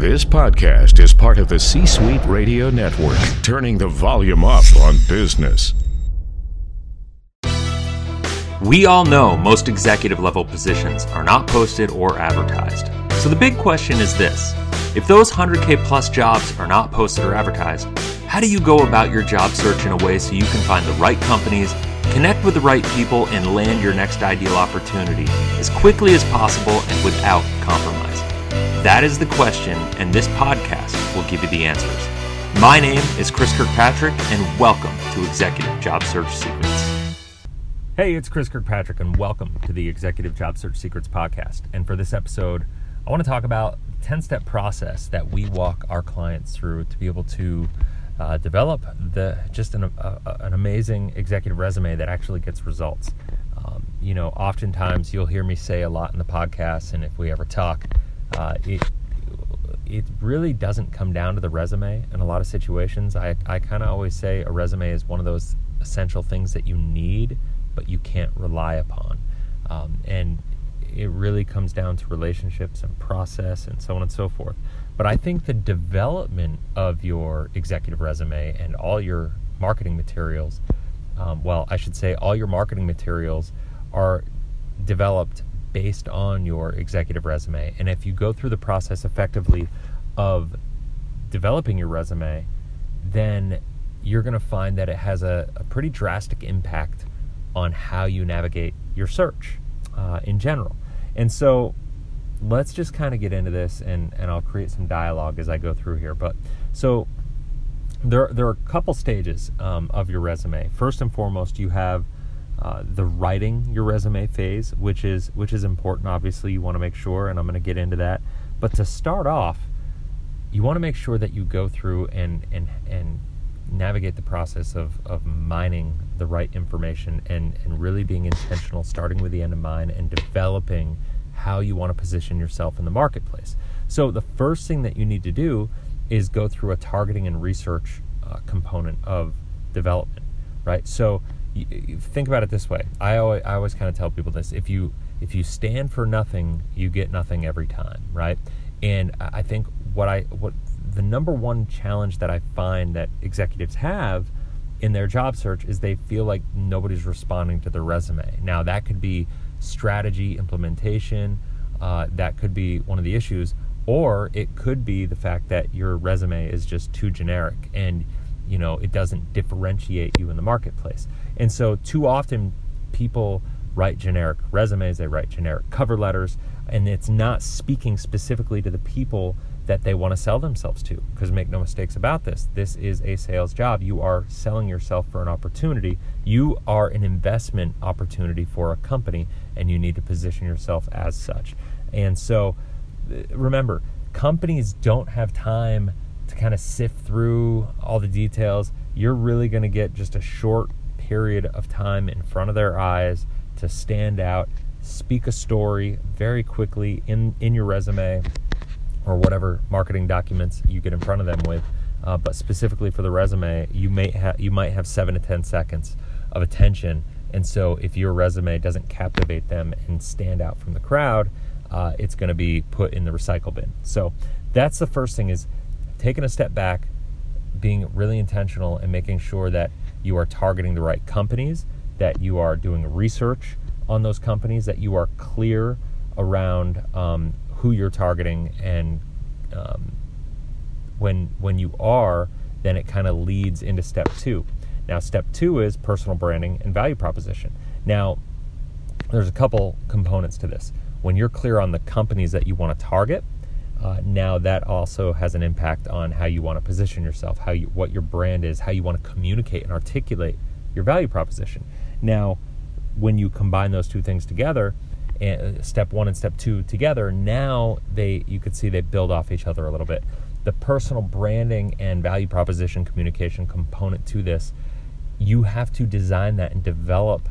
This podcast is part of the C Suite Radio Network, turning the volume up on business. We all know most executive level positions are not posted or advertised. So the big question is this if those 100K plus jobs are not posted or advertised, how do you go about your job search in a way so you can find the right companies, connect with the right people, and land your next ideal opportunity as quickly as possible and without compromise? That is the question, and this podcast will give you the answers. My name is Chris Kirkpatrick, and welcome to Executive Job Search Secrets. Hey, it's Chris Kirkpatrick, and welcome to the Executive Job Search Secrets podcast. And for this episode, I want to talk about 10 step process that we walk our clients through to be able to uh, develop the just an, an amazing executive resume that actually gets results. Um, you know, oftentimes you'll hear me say a lot in the podcast, and if we ever talk, uh, it it really doesn't come down to the resume in a lot of situations. I, I kind of always say a resume is one of those essential things that you need, but you can't rely upon. Um, and it really comes down to relationships and process and so on and so forth. But I think the development of your executive resume and all your marketing materials, um, well, I should say all your marketing materials are developed based on your executive resume. And if you go through the process effectively of developing your resume, then you're going to find that it has a, a, pretty drastic impact on how you navigate your search uh, in general. And so let's just kind of get into this and, and I'll create some dialogue as I go through here. But so there, there are a couple stages um, of your resume. First and foremost, you have uh, the writing your resume phase, which is which is important. Obviously, you want to make sure, and I'm going to get into that. But to start off, you want to make sure that you go through and and and navigate the process of, of mining the right information and, and really being intentional, starting with the end in mind and developing how you want to position yourself in the marketplace. So, the first thing that you need to do is go through a targeting and research uh, component of development, right? So, think about it this way. I always, I always kind of tell people this: if you if you stand for nothing, you get nothing every time, right? And I think what I what the number one challenge that I find that executives have in their job search is they feel like nobody's responding to their resume. Now that could be strategy implementation, uh, that could be one of the issues, or it could be the fact that your resume is just too generic and you know it doesn't differentiate you in the marketplace and so too often people write generic resumes they write generic cover letters and it's not speaking specifically to the people that they want to sell themselves to. Because make no mistakes about this this is a sales job. You are selling yourself for an opportunity. You are an investment opportunity for a company and you need to position yourself as such. And so uh, remember companies don't have time to kind of sift through all the details, you're really going to get just a short period of time in front of their eyes to stand out, speak a story very quickly in, in your resume or whatever marketing documents you get in front of them with. Uh, but specifically for the resume, you may have you might have seven to ten seconds of attention, and so if your resume doesn't captivate them and stand out from the crowd, uh, it's going to be put in the recycle bin. So that's the first thing is taking a step back, being really intentional, and making sure that you are targeting the right companies, that you are doing research on those companies, that you are clear around um, who you're targeting, and um, when when you are, then it kind of leads into step two. Now, step two is personal branding and value proposition. Now, there's a couple components to this. When you're clear on the companies that you want to target, uh, now that also has an impact on how you want to position yourself, how you, what your brand is, how you want to communicate and articulate your value proposition. Now, when you combine those two things together, uh, step one and step two together, now they you could see they build off each other a little bit. The personal branding and value proposition communication component to this, you have to design that and develop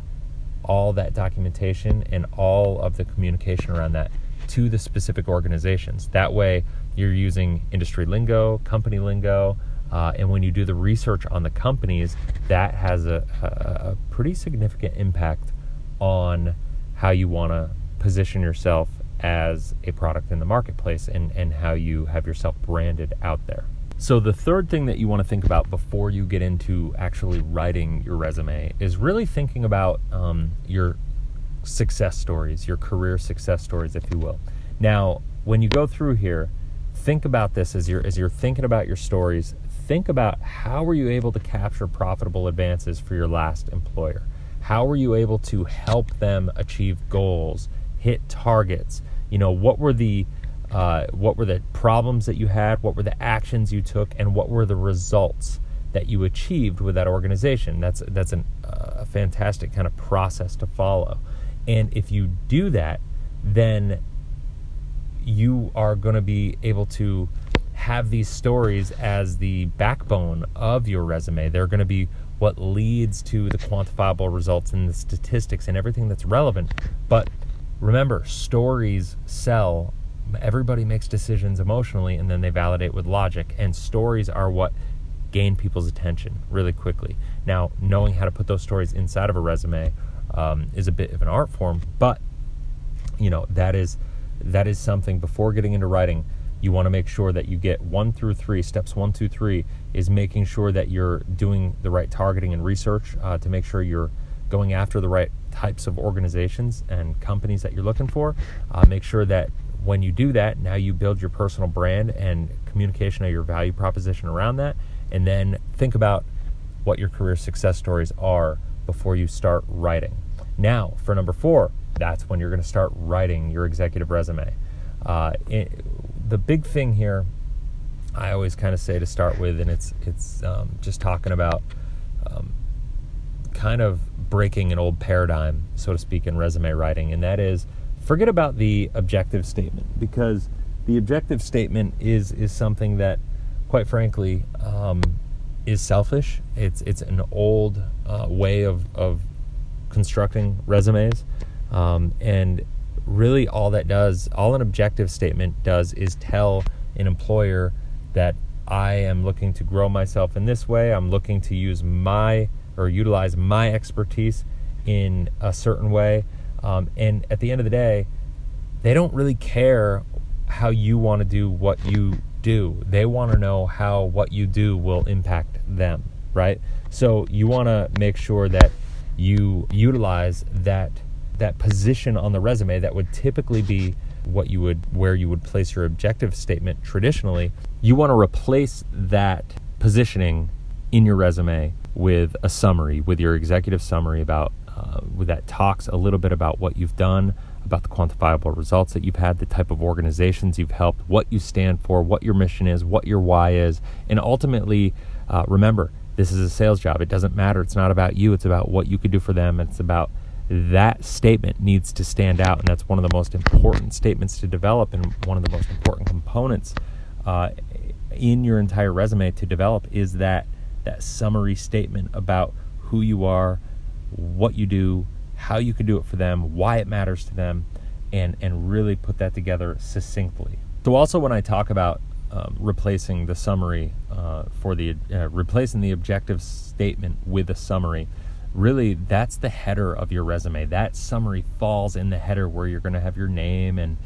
all that documentation and all of the communication around that to the specific organizations. That way, you're using industry lingo, company lingo, uh, and when you do the research on the companies, that has a, a, a pretty significant impact on how you want to position yourself as a product in the marketplace and, and how you have yourself branded out there. So, the third thing that you want to think about before you get into actually writing your resume is really thinking about um, your success stories, your career success stories, if you will. Now, when you go through here, think about this as you're as you're thinking about your stories. Think about how were you able to capture profitable advances for your last employer? How were you able to help them achieve goals, hit targets? You know, what were the uh, what were the problems that you had, what were the actions you took, and what were the results that you achieved with that organization. That's that's an, uh, a fantastic kind of process to follow. And if you do that, then you are going to be able to have these stories as the backbone of your resume. They're going to be what leads to the quantifiable results and the statistics and everything that's relevant. But remember, stories sell everybody makes decisions emotionally and then they validate with logic and stories are what gain people's attention really quickly now knowing how to put those stories inside of a resume um, is a bit of an art form but you know that is that is something before getting into writing you want to make sure that you get one through three steps one two three is making sure that you're doing the right targeting and research uh, to make sure you're going after the right types of organizations and companies that you're looking for uh, make sure that when you do that, now you build your personal brand and communication of your value proposition around that. And then think about what your career success stories are before you start writing. Now, for number four, that's when you're going to start writing your executive resume. Uh, it, the big thing here, I always kind of say to start with, and it's it's um, just talking about um, kind of breaking an old paradigm, so to speak, in resume writing, and that is forget about the objective statement because the objective statement is is something that, quite frankly, um, is selfish. It's it's an old uh, way of of constructing resumes, um, and really all that does, all an objective statement does, is tell an employer that I am looking to grow myself in this way. I'm looking to use my or utilize my expertise in a certain way. Um, and at the end of the day, they don't really care how you want to do what you do. They want to know how what you do will impact them, right? So you want to make sure that you utilize that that position on the resume that would typically be what you would where you would place your objective statement traditionally. You want to replace that positioning in your resume with a summary, with your executive summary about uh, that talks a little bit about what you've done, about the quantifiable results that you've had, the type of organizations you've helped, what you stand for, what your mission is, what your why is, and ultimately, uh, remember, this is a sales job. It doesn't matter. It's not about you. It's about what you could do for them. It's about that statement needs to stand out, and that's one of the most important statements to develop, and one of the most important components uh, in your entire resume to develop is that that summary statement about who you are, what you do, how you can do it for them, why it matters to them, and and really put that together succinctly. So also when I talk about um, replacing the summary uh, for the uh, replacing the objective statement with a summary, really that's the header of your resume. That summary falls in the header where you're going to have your name and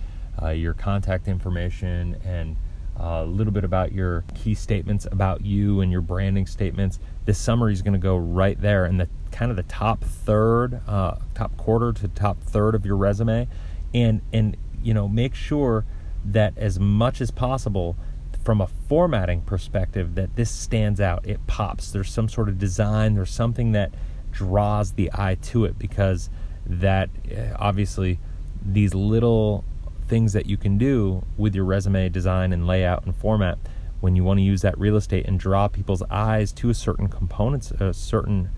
uh, your contact information and a little bit about your key statements about you and your branding statements. This summary is going to go right there and the kind of the top third, uh, top quarter to top third of your resume, and and you know make sure that as much as possible from a formatting perspective that this stands out. It pops. There's some sort of design. There's something that draws the eye to it because that uh, obviously these little things that you can do with your resume design and layout and format when you want to use that real estate and draw people's eyes to a certain components, a certain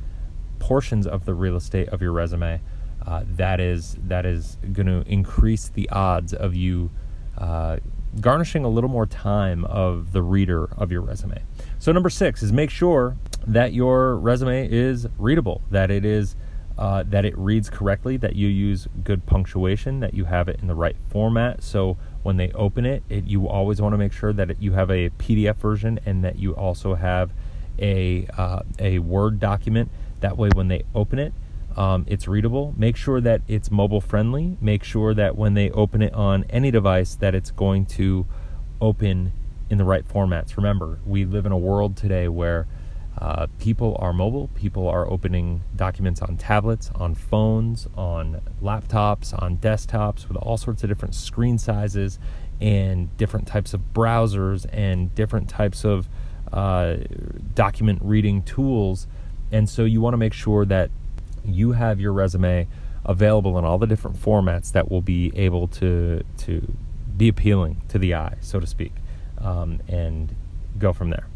portions of the real estate of your resume. Uh, that is that is going to increase the odds of you uh, garnishing a little more time of the reader of your resume. So number six is make sure that your resume is readable, that it is uh, that it reads correctly, that you use good punctuation, that you have it in the right format. So when they open it, it you always want to make sure that it, you have a PDF version and that you also have a uh, a Word document. That way, when they open it, um, it's readable. Make sure that it's mobile friendly. Make sure that when they open it on any device, that it's going to open in the right formats. Remember, we live in a world today where uh, people are mobile. People are opening documents on tablets, on phones, on laptops, on desktops, with all sorts of different screen sizes and different types of browsers and different types of uh, document reading tools. And so you want to make sure that you have your resume available in all the different formats that will be able to to be appealing to the eye, so to speak, um, and go from there.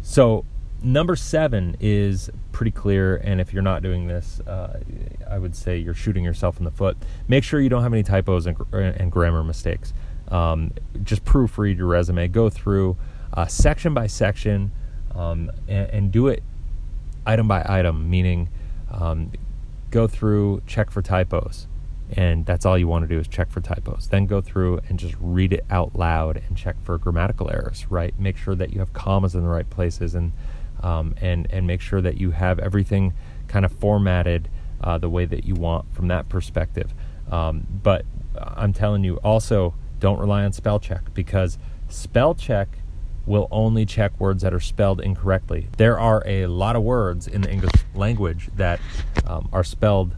So number seven is pretty clear, and if you're not doing this, uh, I would say you're shooting yourself in the foot. Make sure you don't have any typos and, and grammar mistakes. Um, just proofread your resume, go through uh, section by section, um, and, and, do it item by item, meaning um, go through, check for typos. And that's all you want to do is check for typos. Then go through and just read it out loud and check for grammatical errors, right? Make sure that you have commas in the right places and um, and and make sure that you have everything kind of formatted uh, the way that you want from that perspective. Um, but I'm telling you, also don't rely on spell check because spell check will only check words that are spelled incorrectly. There are a lot of words in the English language that um, are spelled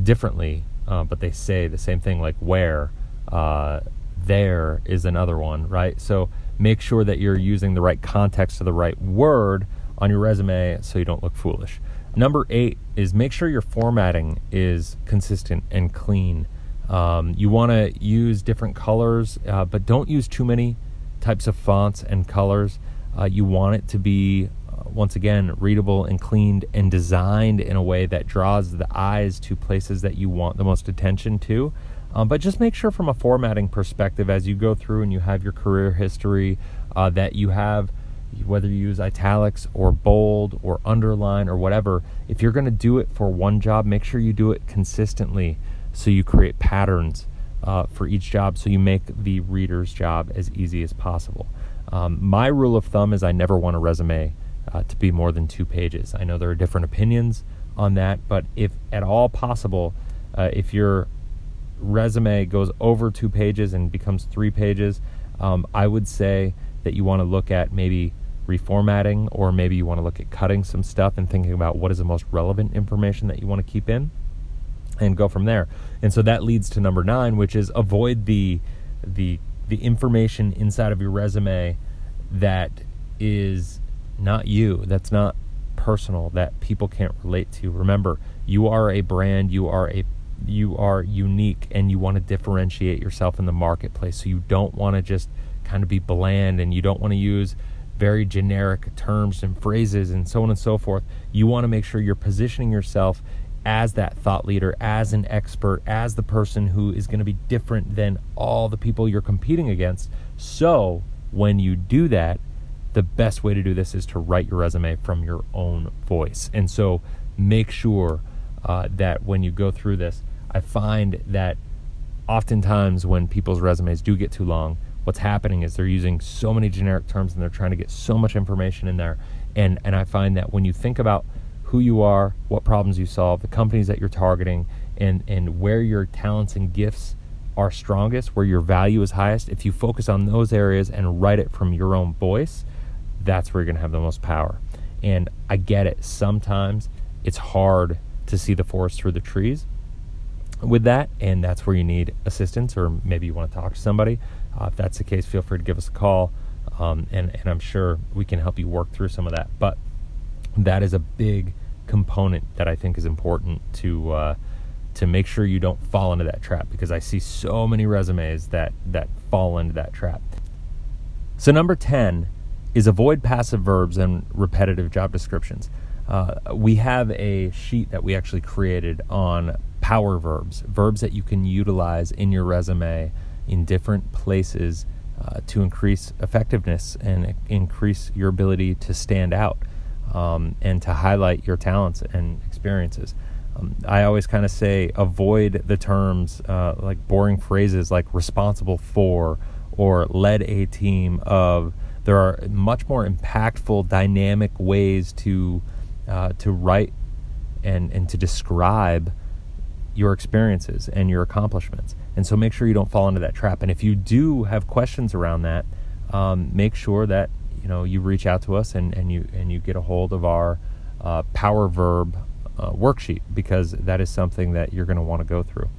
differently, uh, but they say the same thing, like where. Uh, there is another one, right? So make sure that you're using the right context of the right word on your resume so you don't look foolish. Number eight is make sure your formatting is consistent and clean. Um, you want to use different colors, uh, but don't use too many types of fonts and colors. Uh, you want it to be, uh, once again, readable and cleaned and designed in a way that draws the eyes to places that you want the most attention to. Um, but just make sure, from a formatting perspective, as you go through and you have your career history, uh, that you have whether you use italics or bold or underline or whatever, if you're going to do it for one job, make sure you do it consistently so you create patterns uh, for each job so you make the reader's job as easy as possible. Um, my rule of thumb is I never want a resume uh, to be more than two pages. I know there are different opinions on that, but if at all possible, uh, if your resume goes over two pages and becomes three pages, um, I would say that you want to look at maybe reformatting, or maybe you want to look at cutting some stuff and thinking about what is the most relevant information that you want to keep in and go from there. And so that leads to number 9, which is avoid the the the information inside of your resume that is not you, that's not personal, that people can't relate to. Remember, you are a brand, you are a you are unique and you want to differentiate yourself in the marketplace. So you don't want to just kind of be bland and you don't want to use very generic terms and phrases and so on and so forth. You want to make sure you're positioning yourself as that thought leader, as an expert, as the person who is going to be different than all the people you're competing against. So, when you do that, the best way to do this is to write your resume from your own voice. And so, make sure uh, that when you go through this, I find that oftentimes when people's resumes do get too long, what's happening is they're using so many generic terms and they're trying to get so much information in there. And and I find that when you think about who you are, what problems you solve, the companies that you're targeting, and and where your talents and gifts are strongest, where your value is highest, if you focus on those areas and write it from your own voice, that's where you're going to have the most power. And I get it. Sometimes it's hard to see the forest through the trees with that, and that's where you need assistance, or maybe you want to talk to somebody. Uh, if that's the case, feel free to give us a call, um, and, and I'm sure we can help you work through some of that. But that is a big component that I think is important to uh, to make sure you don't fall into that trap because I see so many resumes that that fall into that trap. So number ten is avoid passive verbs and repetitive job descriptions. Uh, we have a sheet that we actually created on power verbs, verbs that you can utilize in your resume in different places uh, to increase effectiveness and increase your ability to stand out um, and to highlight your talents and experiences. Um, I always kind of say avoid the terms uh, like boring phrases like responsible for or led a team of. There are much more impactful, dynamic ways to uh, to write and and to describe your experiences and your accomplishments. And so make sure you don't fall into that trap. And if you do have questions around that, um, make sure that you know you reach out to us and, and you and you get a hold of our uh, power verb uh, worksheet because that is something that you're going to want to go through.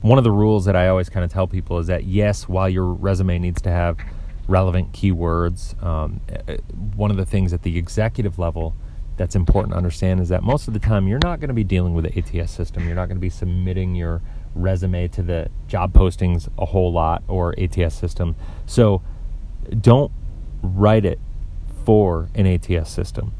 One of the rules that I always kind of tell people is that yes, while your resume needs to have relevant keywords, um, eh, one of the things at the executive level that's important to understand is that most of the time you're not going to be dealing with the ATS system. You're not going to be submitting your resume to the job postings a whole lot or ATS system. So don't write it for an ATS system.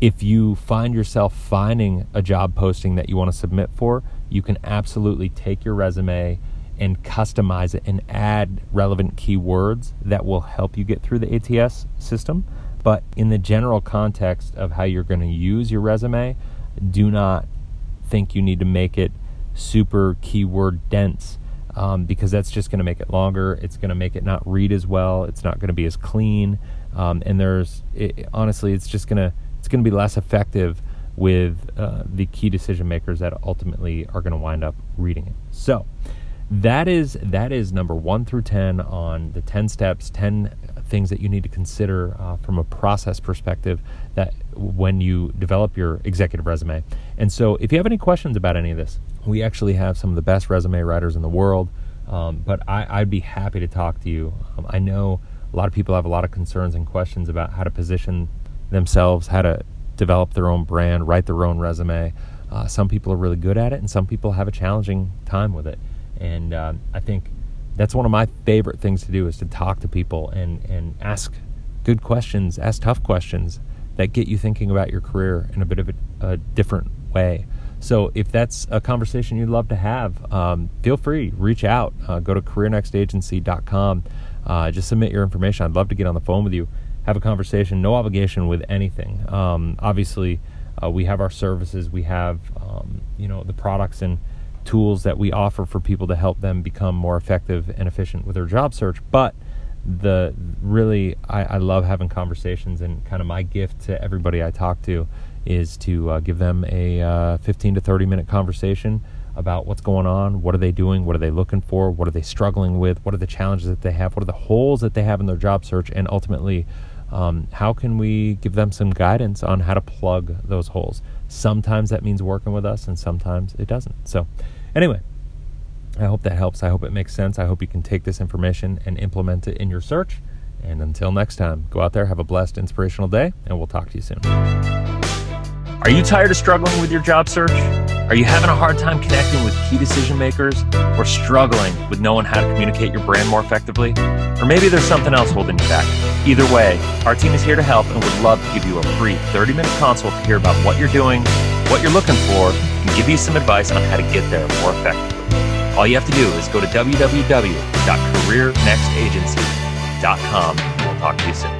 If you find yourself finding a job posting that you want to submit for, you can absolutely take your resume and customize it and add relevant keywords that will help you get through the ATS system. But in the general context of how you're going to use your resume, do not think you need to make it super keyword dense um, because that's just going to make it longer. It's going to make it not read as well. It's not going to be as clean. Um, and there's it, honestly, it's just going to it's going to be less effective with uh, the key decision makers that ultimately are going to wind up reading it. So that is that is number one through ten on the ten steps, ten things that you need to consider uh, from a process perspective that when you develop your executive resume. And so, if you have any questions about any of this, we actually have some of the best resume writers in the world. Um, but I, would be happy to talk to you. Um, I know a lot of people have a lot of concerns and questions about how to position themselves, how to develop their own brand, write their own resume. Uh, some people are really good at it, and some people have a challenging time with it. And um, I think that's one of my favorite things to do is to talk to people and, and ask good questions, ask tough questions that get you thinking about your career in a bit of a, a different way. So if that's a conversation you'd love to have, um, feel free, reach out, uh, go to careernextagency.com, uh, just submit your information. I'd love to get on the phone with you, have a conversation, no obligation with anything. Um, obviously, uh, we have our services, we have, um, you know, the products and tools that we offer for people to help them become more effective and efficient with their job search. But the really, I, I love having conversations, and kind of my gift to everybody I talk to is to uh, give them a uh, 15 to 30 minute conversation about what's going on, what are they doing, what are they looking for, what are they struggling with, what are the challenges that they have, what are the holes that they have in their job search, and ultimately, um, how can we give them some guidance on how to plug those holes? Sometimes that means working with us, and sometimes it doesn't. So, anyway, I hope that helps. I hope it makes sense. I hope you can take this information and implement it in your search. And until next time, go out there, have a blessed, inspirational day, and we'll talk to you soon. Are you tired of struggling with your job search? Are you having a hard time connecting with key decision makers or struggling with knowing how to communicate your brand more effectively? Or maybe there's something else holding you back. Either way, our team is here to help and would love to give you a free 30 minute consult to hear about what you're doing, what you're looking for, and give you some advice on how to get there more effectively. All you have to do is go to www.careernextagency.com. and We'll talk to you soon.